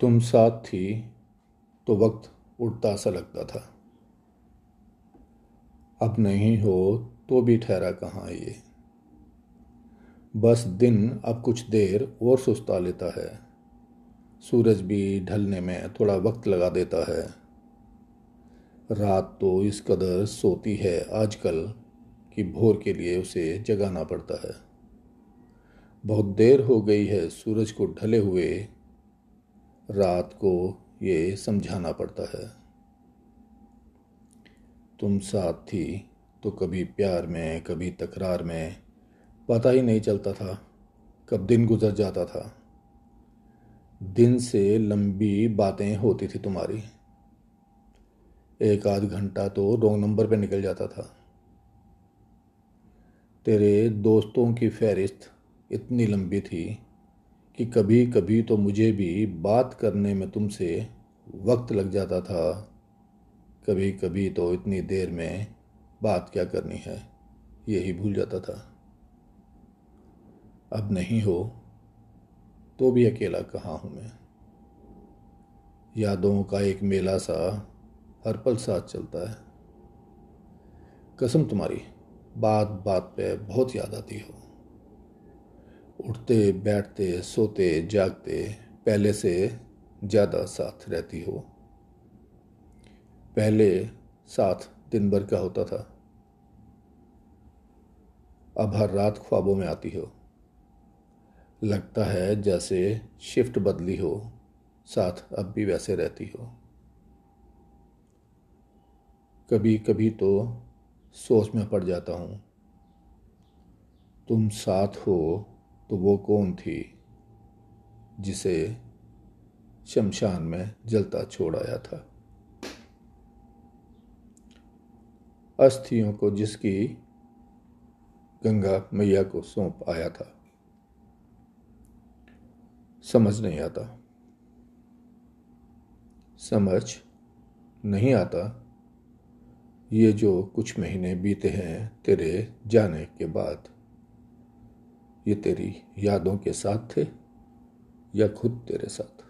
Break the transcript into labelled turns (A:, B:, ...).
A: तुम साथ थी तो वक्त उड़ता सा लगता था। अब नहीं हो तो भी ठहरा कहाँ ये? बस दिन अब कुछ देर और सुस्ता लेता है। सूरज भी ढलने में थोड़ा वक्त लगा देता है। रात तो इस कदर सोती है आजकल कि भोर के लिए उसे जगाना पड़ता है। बहुत देर हो गई है सूरज को ढले हुए रात को ये समझाना पड़ता है। तुम साथ थी तो कभी प्यार में, कभी तकरार में, पता ही नहीं चलता था कब दिन गुजर जाता था। दिन से लंबी बातें होती थी तुम्हारी। एक आध घंटा तो रॉन्ग नंबर पे निकल जाता था। तेरे दोस्तों की फहरिस्त इतनी लंबी थी कि कभी कभी तो मुझे भी बात करने में तुमसे वक्त लग जाता था। कभी कभी तो इतनी देर में बात क्या करनी है यही भूल जाता था। अब नहीं हो तो भी अकेला कहाँ हूँ मैं? यादों का एक मेला सा हर पल साथ चलता है। कसम तुम्हारी बात बात पे बहुत याद आती हो। उठते, बैठते, सोते, जागते, पहले से ज़्यादा साथ रहती हो। पहले साथ दिन भर का होता था। अब हर रात ख्वाबों में आती हो। लगता है जैसे शिफ्ट बदली हो, साथ अब भी वैसे रहती हो। कभी कभी तो सोच में पड़ जाता हूँ, तुम साथ हो तो वो कौन थी जिसे शमशान में जलता छोड़ आया था? अस्थियों को जिसकी गंगा मैया को सौंप आया था। समझ नहीं आता। समझ नहीं आता ये जो कुछ महीने बीते हैं तेरे जाने के बाद। ये तेरी यादों के साथ थे या खुद तेरे साथ?